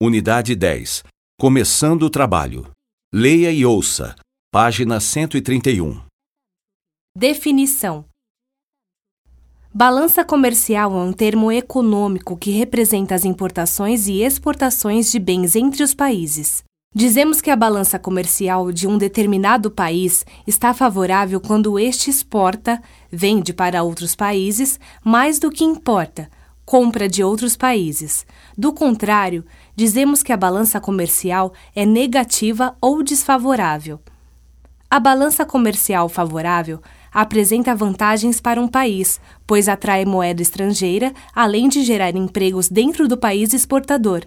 Unidade 10. Começando o trabalho. Leia e ouça. Página 131. Definição: Balança comercial é um termo econômico que representa as importações e exportações de bens entre os países. Dizemos que a balança comercial de um determinado país está favorável quando este exporta, vende para outros países, mais do que importa, compra de outros países. Do contrário, dizemos que a balança comercial é negativa ou desfavorável. A balança comercial favorável apresenta vantagens para um país, pois atrai moeda estrangeira, além de gerar empregos dentro do país exportador.